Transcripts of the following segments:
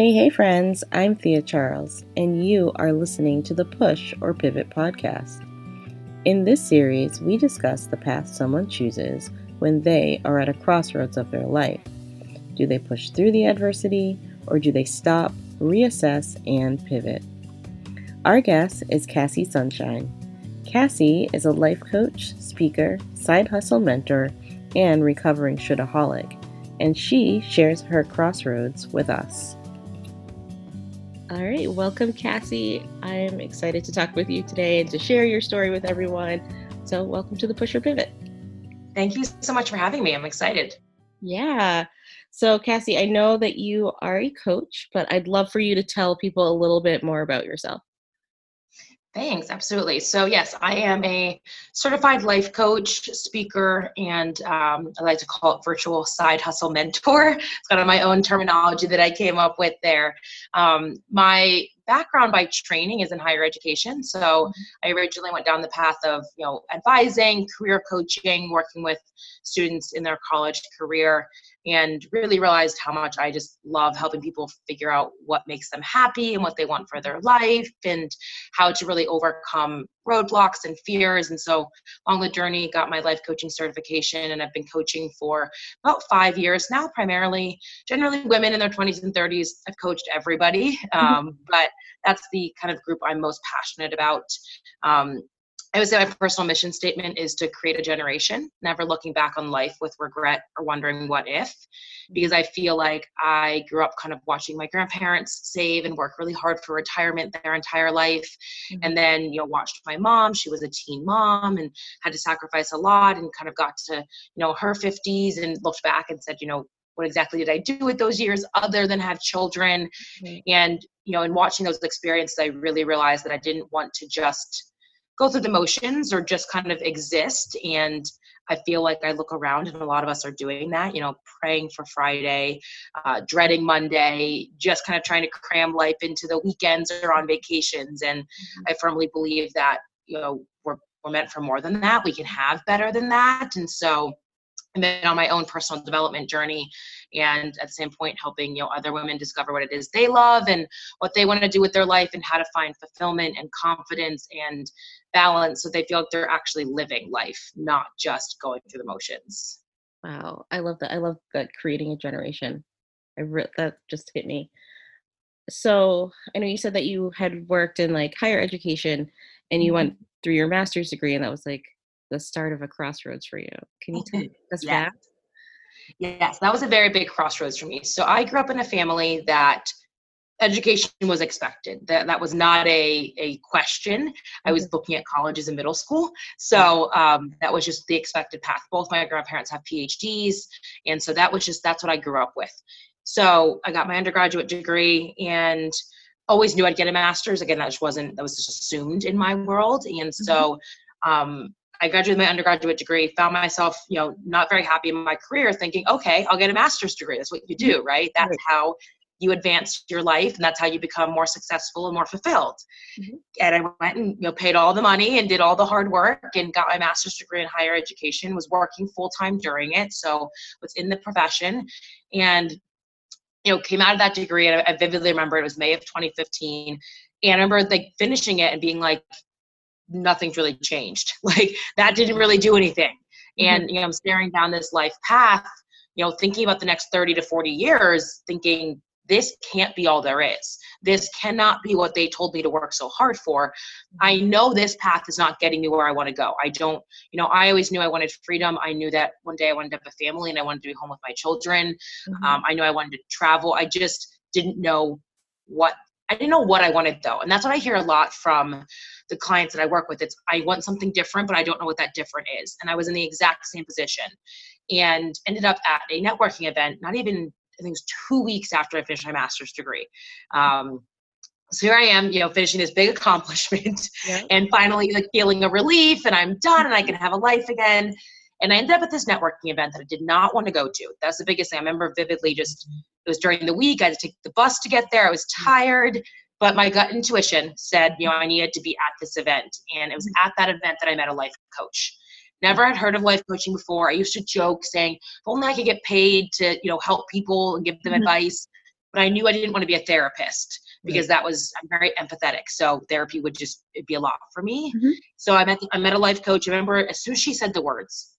Hey, hey, friends, I'm Thea Charles, and you are listening to the Push or Pivot podcast. In this series, we discuss the path someone chooses when they are at a crossroads of their life. Do they push through the adversity, or do they stop, reassess, and pivot? Our guest is Cassie Sunshine. Cassie is a life coach, speaker, side hustle mentor, and recovering shouldaholic, and she shares her crossroads with us. All right, welcome, Cassie. I'm excited to talk with you today and to share your story with everyone. So, welcome to the Push or Pivot. Thank you so much for having me. I'm excited. Yeah. So, Cassie, I know that you are a coach, but I'd love for you to tell people a little bit more about yourself. Thanks, absolutely. So, yes, I am a certified life coach, speaker, and um, I like to call it virtual side hustle mentor. It's kind of my own terminology that I came up with there. Um, my background by training is in higher education. So, mm-hmm. I originally went down the path of, you know, advising, career coaching, working with students in their college career and really realized how much I just love helping people figure out what makes them happy and what they want for their life and how to really overcome roadblocks and fears. And so along the journey, got my life coaching certification and I've been coaching for about five years now, primarily generally women in their 20s and 30s. I've coached everybody, mm-hmm. um, but that's the kind of group I'm most passionate about. Um, I would say my personal mission statement is to create a generation, never looking back on life with regret or wondering what if, because I feel like I grew up kind of watching my grandparents save and work really hard for retirement their entire life. Mm-hmm. And then, you know, watched my mom, she was a teen mom and had to sacrifice a lot and kind of got to, you know, her 50s and looked back and said, you know, what exactly did I do with those years other than have children? Mm-hmm. And, you know, in watching those experiences, I really realized that I didn't want to just go through the motions or just kind of exist. And i feel like i look around and a lot of us are doing that you know praying for friday uh, dreading monday just kind of trying to cram life into the weekends or on vacations. And mm-hmm. i firmly believe that you know we're, we're meant for more than that. We can have better than that. And so I've been on my own personal development journey and at the same point helping you know other women discover what it is they love and what they want to do with their life and how to find fulfillment and confidence and balance so they feel like they're actually living life not just going through the motions. Wow i love that i love that creating a generation. I re- that just hit me. So i know you said that you had worked in like higher education and you mm-hmm. went through your master's degree and that was like the start of a crossroads for you. Can you tell us yeah. Yes, that was a very big crossroads for me. So I grew up in a family that education was expected. That that was not a a question. I was mm-hmm. looking at colleges in middle school, so um, that was just the expected path. Both my grandparents have PhDs, and so that was just that's what I grew up with. So I got my undergraduate degree and always knew I'd get a master's. Again, that just wasn't that was just assumed in my world, and so. Um, I graduated my undergraduate degree, found myself, you know, not very happy in my career, thinking, okay, I'll get a master's degree. That's what you do, mm-hmm. right? That's right. how you advance your life and that's how you become more successful and more fulfilled mm-hmm. and i went and you know paid all the money and did all the hard work and got my master's degree in higher education was working full-time during it so was in the profession and you know came out of that degree and i vividly remember it was may of 2015 and i remember like finishing it and being like nothing's really changed. Like that didn't really do anything. Mm-hmm. And you know, I'm staring down this life path, you know, thinking about the next 30 to 40 years, thinking this can't be all there is. This cannot be what they told me to work so hard for. I mm-hmm. know this path is not getting me where I want to go. I don't, you know, I always knew I wanted freedom. I knew that one day I wanted to have a family and I wanted to be home with my children. Mm-hmm. Um, I knew I wanted to travel. I just didn't know what I didn't know what I wanted though. And that's what I hear a lot from the clients that I work with. It's I want something different, but I don't know what that different is. And I was in the exact same position and ended up at a networking event, not even I think it was two weeks after I finished my master's degree. Um, so here I am, you know, finishing this big accomplishment yeah. and finally like feeling a relief and I'm done and I can have a life again. And I ended up at this networking event that I did not want to go to. That's the biggest thing. I remember vividly just, it was during the week. I had to take the bus to get there. I was tired, but my gut intuition said, you know, I needed to be at this event. And it was at that event that I met a life coach. Never had heard of life coaching before. I used to joke saying, if only I could get paid to, you know, help people and give them mm-hmm. advice. but I knew I didn't want to be a therapist because that was I'm very empathetic. So therapy would just be a lot for me. Mhm. So I met I met a life coach. I remember as soon as she said the words,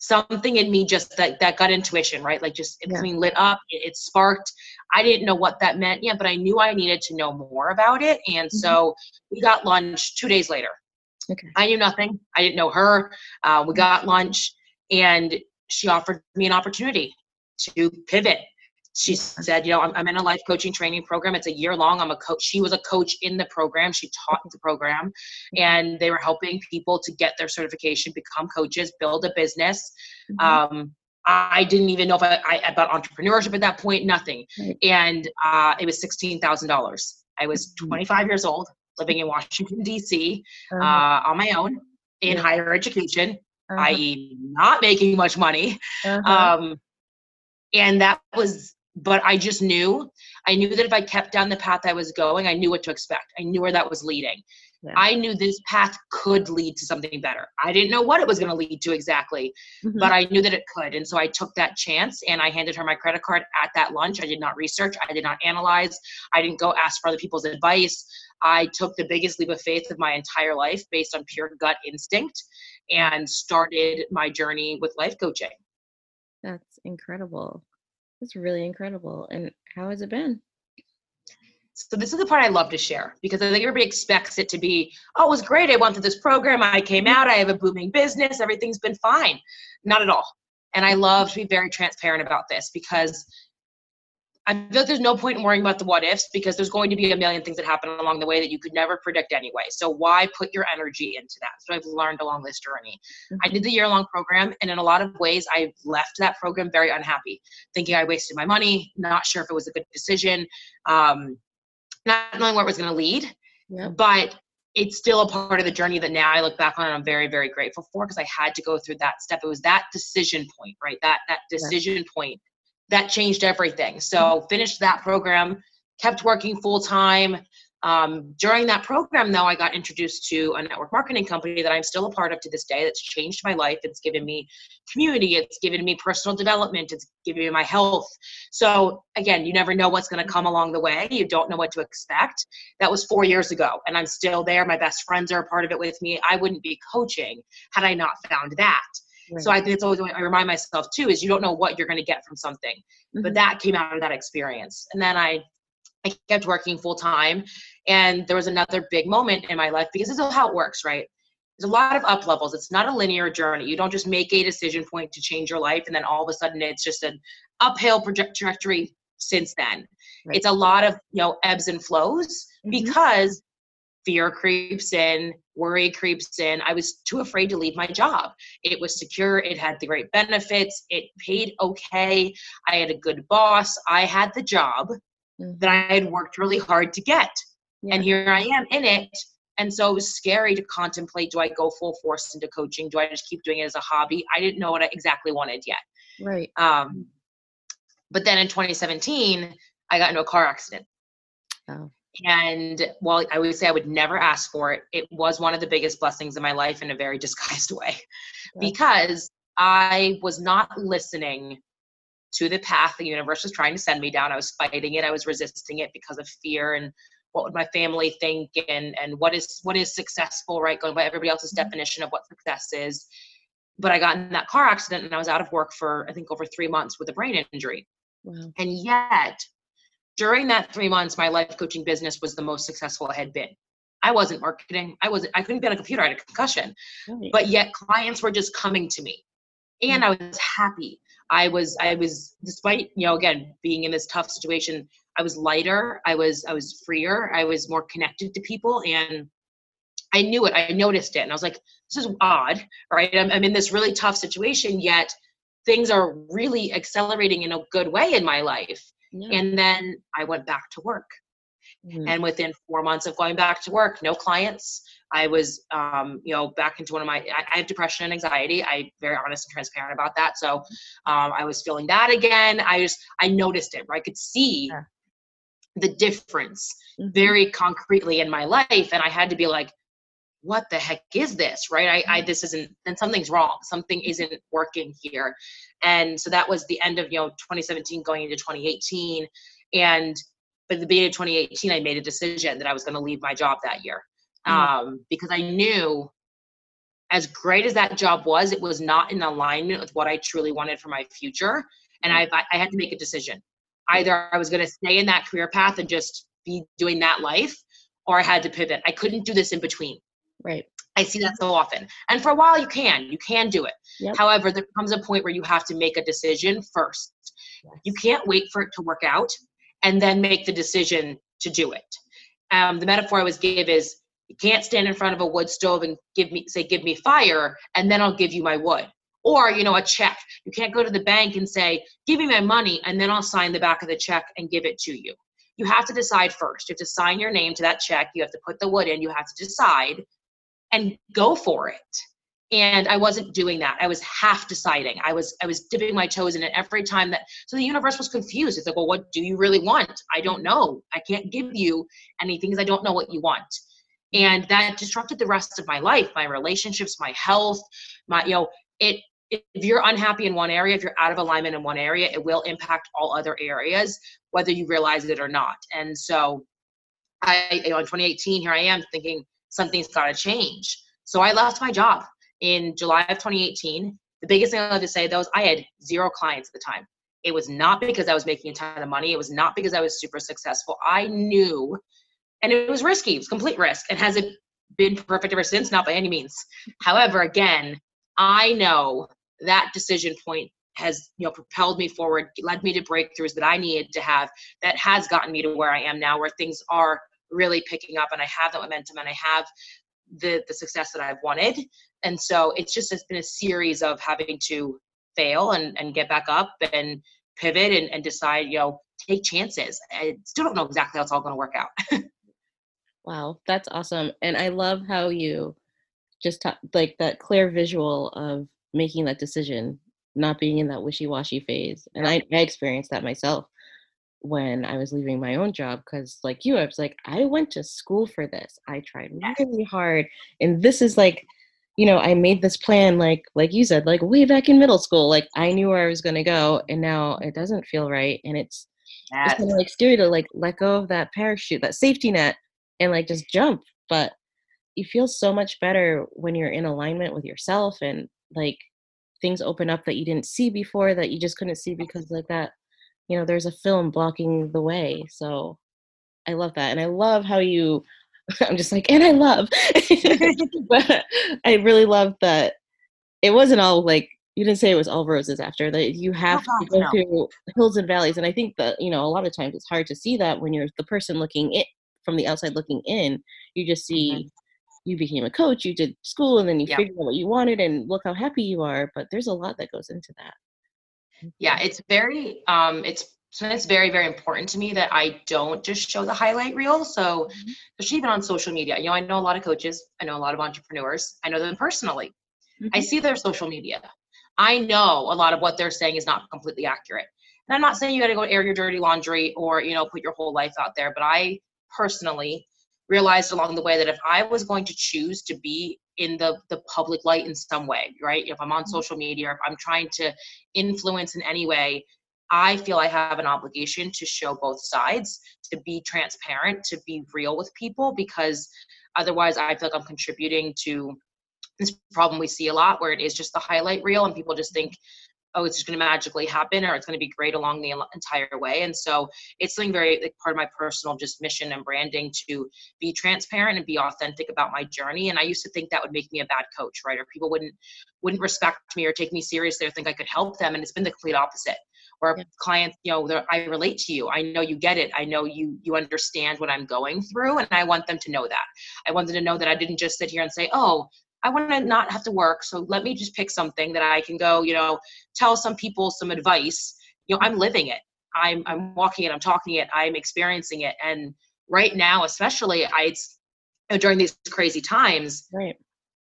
something in me just that that gut intuition, right? Like just Yeah. something lit up. It, it sparked. I didn't know what that meant yet, but I knew I needed to know more about it. And so we got lunch two days later. Okay. I knew nothing. I didn't know her. Uh, we got lunch, and she offered me an opportunity to pivot. She said, "You know, I'm, I'm in a life coaching training program. It's a year long. I'm a coach. She was a coach in the program. She taught the program, and they were helping people to get their certification, become coaches, build a business. Mhm. Um, I didn't even know if I, I about entrepreneurship at that point. Nothing, Right. and uh, it was sixteen thousand dollars. I was Mhm. 25 years old, living in Washington D.C Uh-huh. uh, on my own in Yeah. higher education, Uh-huh. i.e., not making much money. Uh-huh. Um, and that was, but I just knew, I knew that if I kept down the path I was going, I knew what to expect. I knew where that was leading. Yeah. I knew this path could lead to something better. I didn't know what it was going to lead to exactly, Mhm. but I knew that it could. And so I took that chance and I handed her my credit card at that lunch. I did not research, I did not analyze, I didn't go ask for other people's advice. I took the biggest leap of faith of my entire life based on pure gut instinct and started my journey with life coaching. That's incredible. That's really incredible. And how has it been? So this is the part I love to share because I think everybody expects it to be, oh, it was great. I went through this program. I came out. I have a booming business. Everything's been fine. Not at all. And I love to be very transparent about this because I feel like there's no point in worrying about the what ifs because there's going to be a million things that happen along the way that you could never predict anyway. So why put your energy into that? So I've learned along this journey. I did the year long program, and in a lot of ways, I left that program very unhappy, thinking I wasted my money, not sure if it was a good decision. Um, not knowing where it was going to lead, Yeah. but it's still a part of the journey that now I look back on and I'm very, very grateful for because I had to go through that step. It was that decision point, right? That that decision point that changed everything. So finished that program, kept working full time. Um, during that program, though, I got introduced to a network marketing company that I'm still a part of to this day. That's changed my life. It's given me community. It's given me personal development. It's given me my health. So again, you never know what's going to come along the way. You don't know what to expect. That was four years ago, and I'm still there. My best friends are a part of it with me. I wouldn't be coaching had I not found that. So I think it's always I remind myself too is you don't know what you're going to get from something, but Mhm. that came out of that experience. And then I I kept working full time, and there was another big moment in my life because this is how it works, right? There's a lot of up levels. It's not a linear journey. You don't just make a decision point to change your life, and then all of a sudden it's just an uphill project- trajectory. Since then, Right. it's a lot of you know ebbs and flows Mhm. because fear creeps in, worry creeps in. I was too afraid to leave my job. It was secure, it had the great benefits, it paid okay. I had a good boss. I had the job Mhm. that I had worked really hard to get. And here I am in it. And so it was scary to contemplate do I go full force into coaching? Do I just keep doing it as a hobby? I didn't know what I exactly wanted yet. Right. Um, but then in 2017, I got into a car accident. Oh. And while I would say I would never ask for it, it was one of the biggest blessings in my life in a very disguised way because I was not listening to the path the universe was trying to send me down. I was fighting it. I was resisting it because of fear and what would my family think and and what is what is successful, right? Going by everybody else's Mhm. definition of what success is. But I got in that car accident and I was out of work for I think over three months with a brain injury. Wow. And yet, during that three months, my life coaching business was the most successful it had been. I wasn't marketing. I wasn't. I couldn't be on a computer. I had a concussion. Right. But yet, clients were just coming to me, and hmm. I was happy. I was. I was, despite you know, again, being in this tough situation, I was lighter. I was. I was freer. I was more connected to people, and I knew it. I noticed it, and I was like, "This is odd, right? I'm, I'm in this really tough situation, yet." Things are really accelerating in a good way in my life. Yeah. And then I went back to work. Mhm. And within four months of going back to work, no clients. I was, um, you know, back into one of my. I, I have depression and anxiety. I very honest and transparent about that. So, um, I was feeling that again. I just, I noticed it. Where I could see Yeah. the difference Mhm. very concretely in my life, and I had to be like, what the heck is this right I, I this isn't then something's wrong something isn't working here and so that was the end of you know 2017 going into 2018 And but at the beginning of 2018, I made a decision that I was going to leave my job that year mm. um, because I knew as great as that job was, it was not in alignment with what I truly wanted for my future. And I, I had to make a decision. Either I was going to stay in that career path and just be doing that life, or I had to pivot. I couldn't do this in between. Right. I see that so often. And for a while, you can. You can do it. Yep. However, there comes a point where you have to make a decision first. Yes. You can't wait for it to work out and then make the decision to do it. Um, the metaphor I always give is you can't stand in front of a wood stove and give me say give me fire and then I'll give you my wood. Or you know a check. You can't go to the bank and say give me my money and then I'll sign the back of the check and give it to you. You have to decide first. You have to sign your name to that check. You have to put the wood in. You have to decide and go for it. And i wasn't doing that. I was half deciding. I was i was dipping my toes in it every time that so the universe was confused. It's like well what do you really want? I don't know. I can't give you anything because i don't know what you want. And that disrupted the rest of my life my relationships my health my you know it if you're unhappy in one area if you're out of alignment in one area it will impact all other areas whether you realize it or not. And so i you know in 2018 here i am thinking something's got to change so i left my job in July of 2018. The biggest thing I have to say though is I had zero clients at the time. It was not because I was making a ton of money. It was not because I was super successful. I knew, and it was risky. It was complete risk. And has it been perfect ever since? Not by any means. However, again, I know that decision point has you know propelled me forward led me to breakthroughs that i needed to have that has gotten me to where i am now where things are really picking up and i have that momentum and i have the the success that i've wanted. And so it's just it's been a series of having to fail and, and get back up and pivot and, and decide you know take chances. I still don't know exactly how it's all going to work out. Wow that's awesome. And i love how you just t- like that clear visual of making that decision not being in that wishy-washy phase. And I, I experienced that myself when i was leaving my own job because like you i was like i went to school for this i tried really hard and this is like you know, I made this plan like like you said, like way back in middle school. Like I knew where I was gonna go and now it doesn't feel right. And it's yes. kind of like scary to like let go of that parachute, that safety net and like just jump. But you feel so much better when you're in alignment with yourself and like things open up that you didn't see before that you just couldn't see because like that, you know, there's a film blocking the way. So I love that. And I love how you I'm just like, and I love, but I really love that it wasn't all like you didn't say it was all roses after that you have oh, to go no. through hills and valleys and i think that you know a lot of times it's hard to see that when you're the person looking it from the outside looking in you just see mm-hmm. you became a coach you did school and then you yep. figured out what you wanted and look how happy you are but there's a lot that goes into that yeah it's very um it's so it's very very important to me that i don't just show the highlight reel so mm-hmm. especially even on social media you know i know a lot of coaches i know a lot of entrepreneurs i know them personally mm-hmm. i see their social media i know a lot of what they're saying is not completely accurate and i'm not saying you got to go air your dirty laundry or you know put your whole life out there but i personally realized along the way that if i was going to choose to be in the the public light in some way right if i'm on mm-hmm. social media if i'm trying to influence in any way I feel I have an obligation to show both sides, to be transparent, to be real with people, because otherwise I feel like I'm contributing to this problem we see a lot where it is just the highlight reel and people just think, oh, it's just going to magically happen or it's going to be great along the entire way. And so it's something very like part of my personal just mission and branding to be transparent and be authentic about my journey. And I used to think that would make me a bad coach, right? Or people wouldn't wouldn't respect me or take me seriously or think I could help them. And it's been the complete opposite or yeah. clients you know i relate to you i know you get it i know you you understand what i'm going through and i want them to know that i want them to know that i didn't just sit here and say oh i want to not have to work so let me just pick something that i can go you know tell some people some advice you know i'm living it i'm i'm walking it i'm talking it i'm experiencing it and right now especially i it's during these crazy times right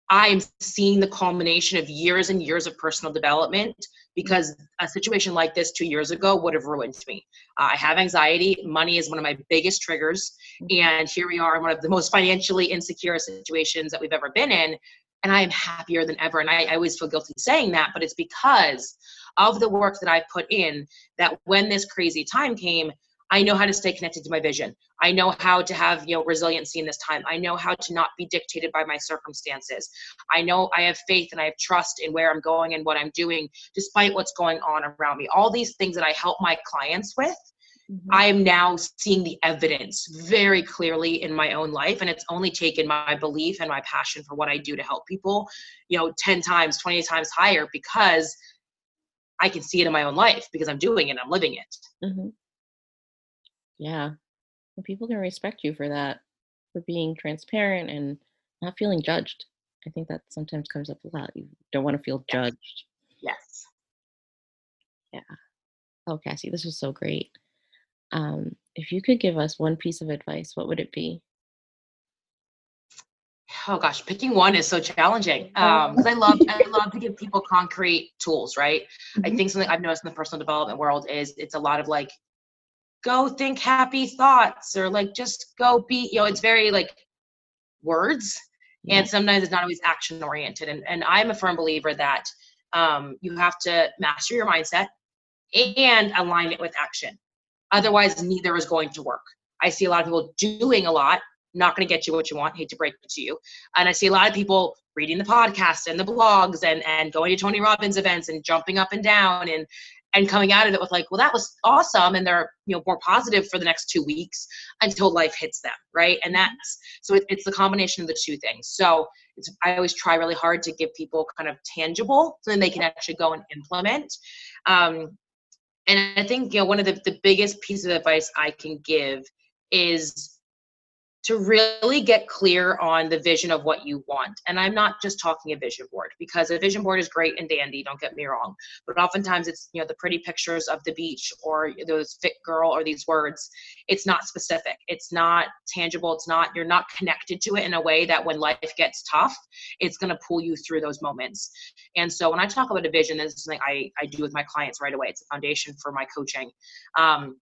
i'm seeing the culmination of years and years of personal development because a situation like this two years ago would have ruined me. Uh, I have anxiety. Money is one of my biggest triggers. Mm-hmm. And here we are in one of the most financially insecure situations that we've ever been in. And I am happier than ever. And I, I always feel guilty saying that, but it's because of the work that I put in that when this crazy time came, I know how to stay connected to my vision. I know how to have, you know, resiliency in this time. I know how to not be dictated by my circumstances. I know I have faith and I have trust in where I'm going and what I'm doing despite what's going on around me. All these things that I help my clients with, mm-hmm. I am now seeing the evidence very clearly in my own life and it's only taken my belief and my passion for what I do to help people, you know, 10 times, 20 times higher because I can see it in my own life because I'm doing it, I'm living it. Mm-hmm. Yeah. And people can respect you for that, for being transparent and not feeling judged. I think that sometimes comes up a lot. You don't want to feel yes. judged. Yes. Yeah. Oh, Cassie, this was so great. Um, if you could give us one piece of advice, what would it be? oh gosh picking one is so challenging um because i love i love to give people concrete tools right mm-hmm. i think something i've noticed in the personal development world is it's a lot of like go think happy thoughts or like just go be you know it's very like words yeah. and sometimes it's not always action oriented and, and i'm a firm believer that um, you have to master your mindset and align it with action otherwise neither is going to work i see a lot of people doing a lot not going to get you what you want. Hate to break it to you. And I see a lot of people reading the podcast and the blogs and and going to Tony Robbins events and jumping up and down and and coming out of it with like, well, that was awesome, and they're you know more positive for the next two weeks until life hits them, right? And that's so it, it's the combination of the two things. So it's I always try really hard to give people kind of tangible, so then they can actually go and implement. Um, and I think you know one of the, the biggest pieces of advice I can give is to really get clear on the vision of what you want. And I'm not just talking a vision board because a vision board is great and dandy, don't get me wrong. But oftentimes it's, you know, the pretty pictures of the beach or those fit girl or these words. It's not specific. It's not tangible. It's not, you're not connected to it in a way that when life gets tough, it's going to pull you through those moments. And so when I talk about a vision, this is something I, I do with my clients right away. It's a foundation for my coaching. Um,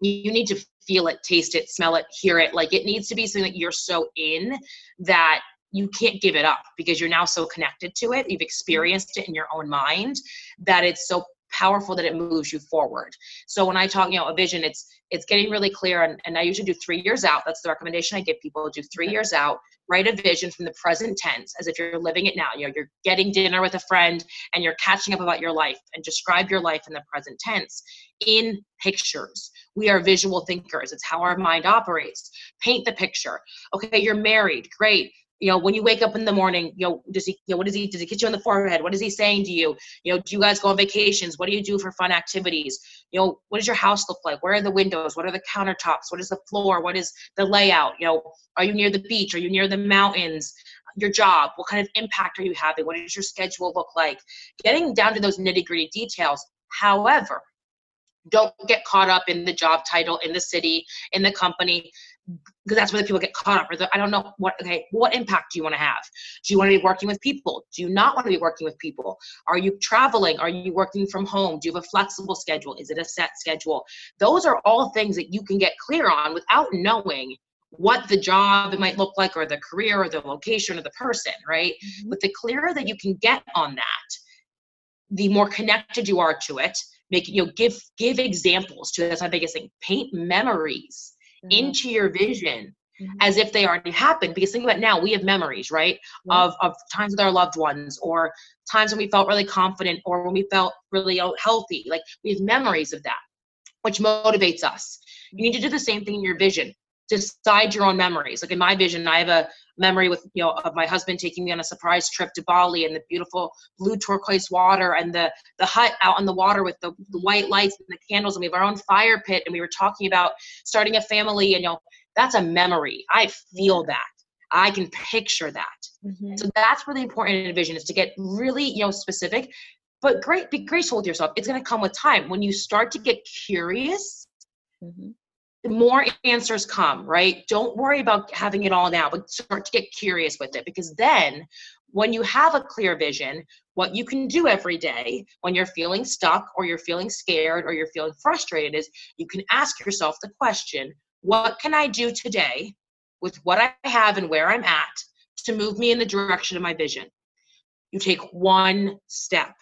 you need to feel it, taste it, smell it, hear it. Like it needs to be something that you're so in that you can't give it up because you're now so connected to it. You've experienced it in your own mind that it's so powerful that it moves you forward. So when I talk, you know, a vision, it's it's getting really clear and, and I usually do three years out. That's the recommendation I give people. Do three years out, write a vision from the present tense as if you're living it now. You know, you're getting dinner with a friend and you're catching up about your life and describe your life in the present tense in pictures. We are visual thinkers. It's how our mind operates. Paint the picture. Okay, you're married. Great. You know when you wake up in the morning you know does he you know what does he does he hit you on the forehead? What is he saying to you? You know do you guys go on vacations? What do you do for fun activities? You know what does your house look like? Where are the windows? What are the countertops? What is the floor? What is the layout? You know are you near the beach? Are you near the mountains? Your job what kind of impact are you having? What does your schedule look like? Getting down to those nitty gritty details. However don't get caught up in the job title in the city in the company because that's where the people get caught up. Or the, I don't know what okay, what impact do you want to have? Do you want to be working with people? Do you not want to be working with people? Are you traveling? Are you working from home? Do you have a flexible schedule? Is it a set schedule? Those are all things that you can get clear on without knowing what the job it might look like or the career or the location or the person, right? Mm-hmm. But the clearer that you can get on that, the more connected you are to it. Make you know, give give examples to that's my biggest thing. Paint memories mm-hmm. into your vision mm-hmm. as if they already happened. Because think about now, we have memories, right? Of, of times with our loved ones or times when we felt really confident or when we felt really healthy. Like we have memories of that, which motivates us. You need to do the same thing in your vision. Decide your own memories. Like in my vision, I have a memory with you know of my husband taking me on a surprise trip to Bali and the beautiful blue turquoise water and the the hut out on the water with the, the white lights and the candles and we have our own fire pit and we were talking about starting a family and you know that's a memory. I feel that. I can picture that. Mm-hmm. So that's really important in a vision is to get really you know specific, but great be graceful with yourself. It's going to come with time when you start to get curious. Mm-hmm more answers come, right? Don't worry about having it all now, but start to get curious with it because then when you have a clear vision, what you can do every day when you're feeling stuck or you're feeling scared or you're feeling frustrated is you can ask yourself the question, what can I do today with what I have and where I'm at to move me in the direction of my vision? You take one step.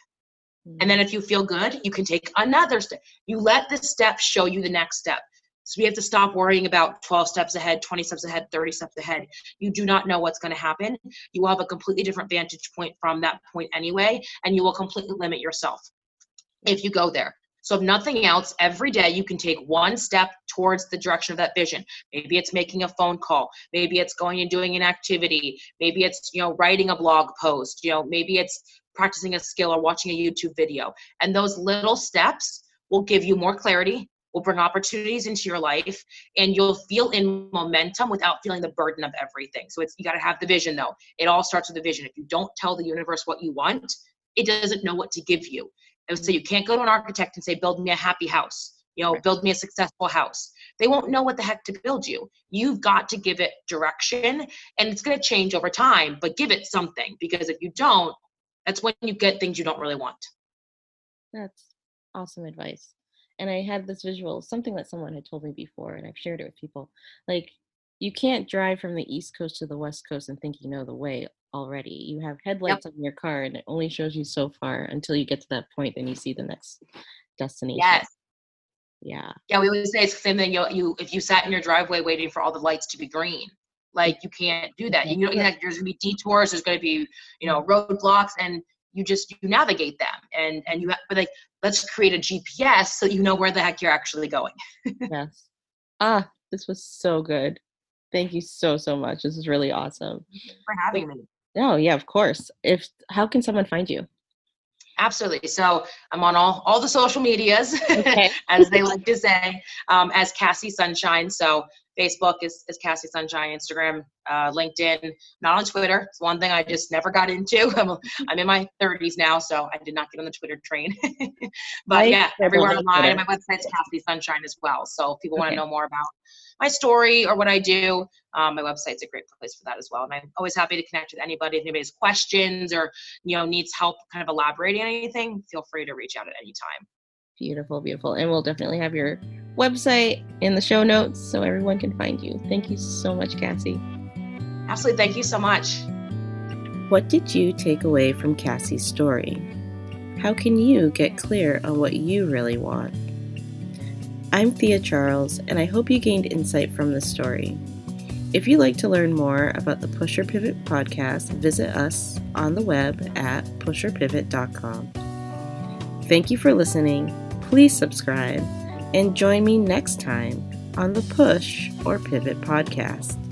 And then mm. if you feel good, you can take another step. You let the step show you the next step So we have to stop worrying about 12 steps ahead, 20 steps ahead, 30 steps ahead. You do not know what's going to happen. You will have a completely different vantage point from that point anyway, and you will completely limit yourself if you go there. So, if nothing else, every day you can take one step towards the direction of that vision. Maybe it's making a phone call. Maybe it's going and doing an activity. Maybe it's, you know, writing a blog post. You know, maybe it's practicing a skill or watching a YouTube video. And those little steps will give you more clarity, will bring opportunities into your life, and you'll feel in momentum without feeling the burden of everything. So, it's you got to have the vision though. It all starts with the vision. If you don't tell the universe what you want, it doesn't know what to give you. And so you can't go to an architect and say, build me a happy house, you know, build me a successful house. They won't know what the heck to build you. You've got to give it direction and it's going to change over time, but give it something because if you don't, that's when you get things you don't really want. That's awesome advice. And I had this visual, something that someone had told me before, and I've shared it with people. Like, you can't drive from the East Coast to the West Coast and think you know the way already. You have headlights yep. on your car and it only shows you so far until you get to that point, then you see the next destination. Yes. Yeah. Yeah, we always say it's the same thing. You, you if you sat in your driveway waiting for all the lights to be green, like you can't do that. You know, like, there's gonna be detours, there's gonna be, you know, roadblocks and you just you navigate them and and you have but like let's create a GPS so you know where the heck you're actually going. yes. Ah, this was so good. Thank you so so much. This is really awesome. For having me. Oh yeah, of course. If how can someone find you? Absolutely. So I'm on all, all the social medias, okay. as they like to say, um, as Cassie Sunshine. So Facebook is, is Cassie Sunshine, Instagram, uh, LinkedIn, not on Twitter. It's one thing I just never got into. I'm, I'm in my 30s now, so I did not get on the Twitter train. but right. yeah, everywhere online. My website's Cassie Sunshine as well. So if people okay. want to know more about my story or what I do, um, my website's a great place for that as well. And I'm always happy to connect with anybody. If anybody has questions or you know needs help kind of elaborating on anything, feel free to reach out at any time. Beautiful, beautiful. And we'll definitely have your website in the show notes so everyone can find you. Thank you so much, Cassie. Absolutely. Thank you so much. What did you take away from Cassie's story? How can you get clear on what you really want? I'm Thea Charles, and I hope you gained insight from this story. If you'd like to learn more about the Push or Pivot podcast, visit us on the web at pushorpivot.com. Thank you for listening. Please subscribe and join me next time on the Push or Pivot podcast.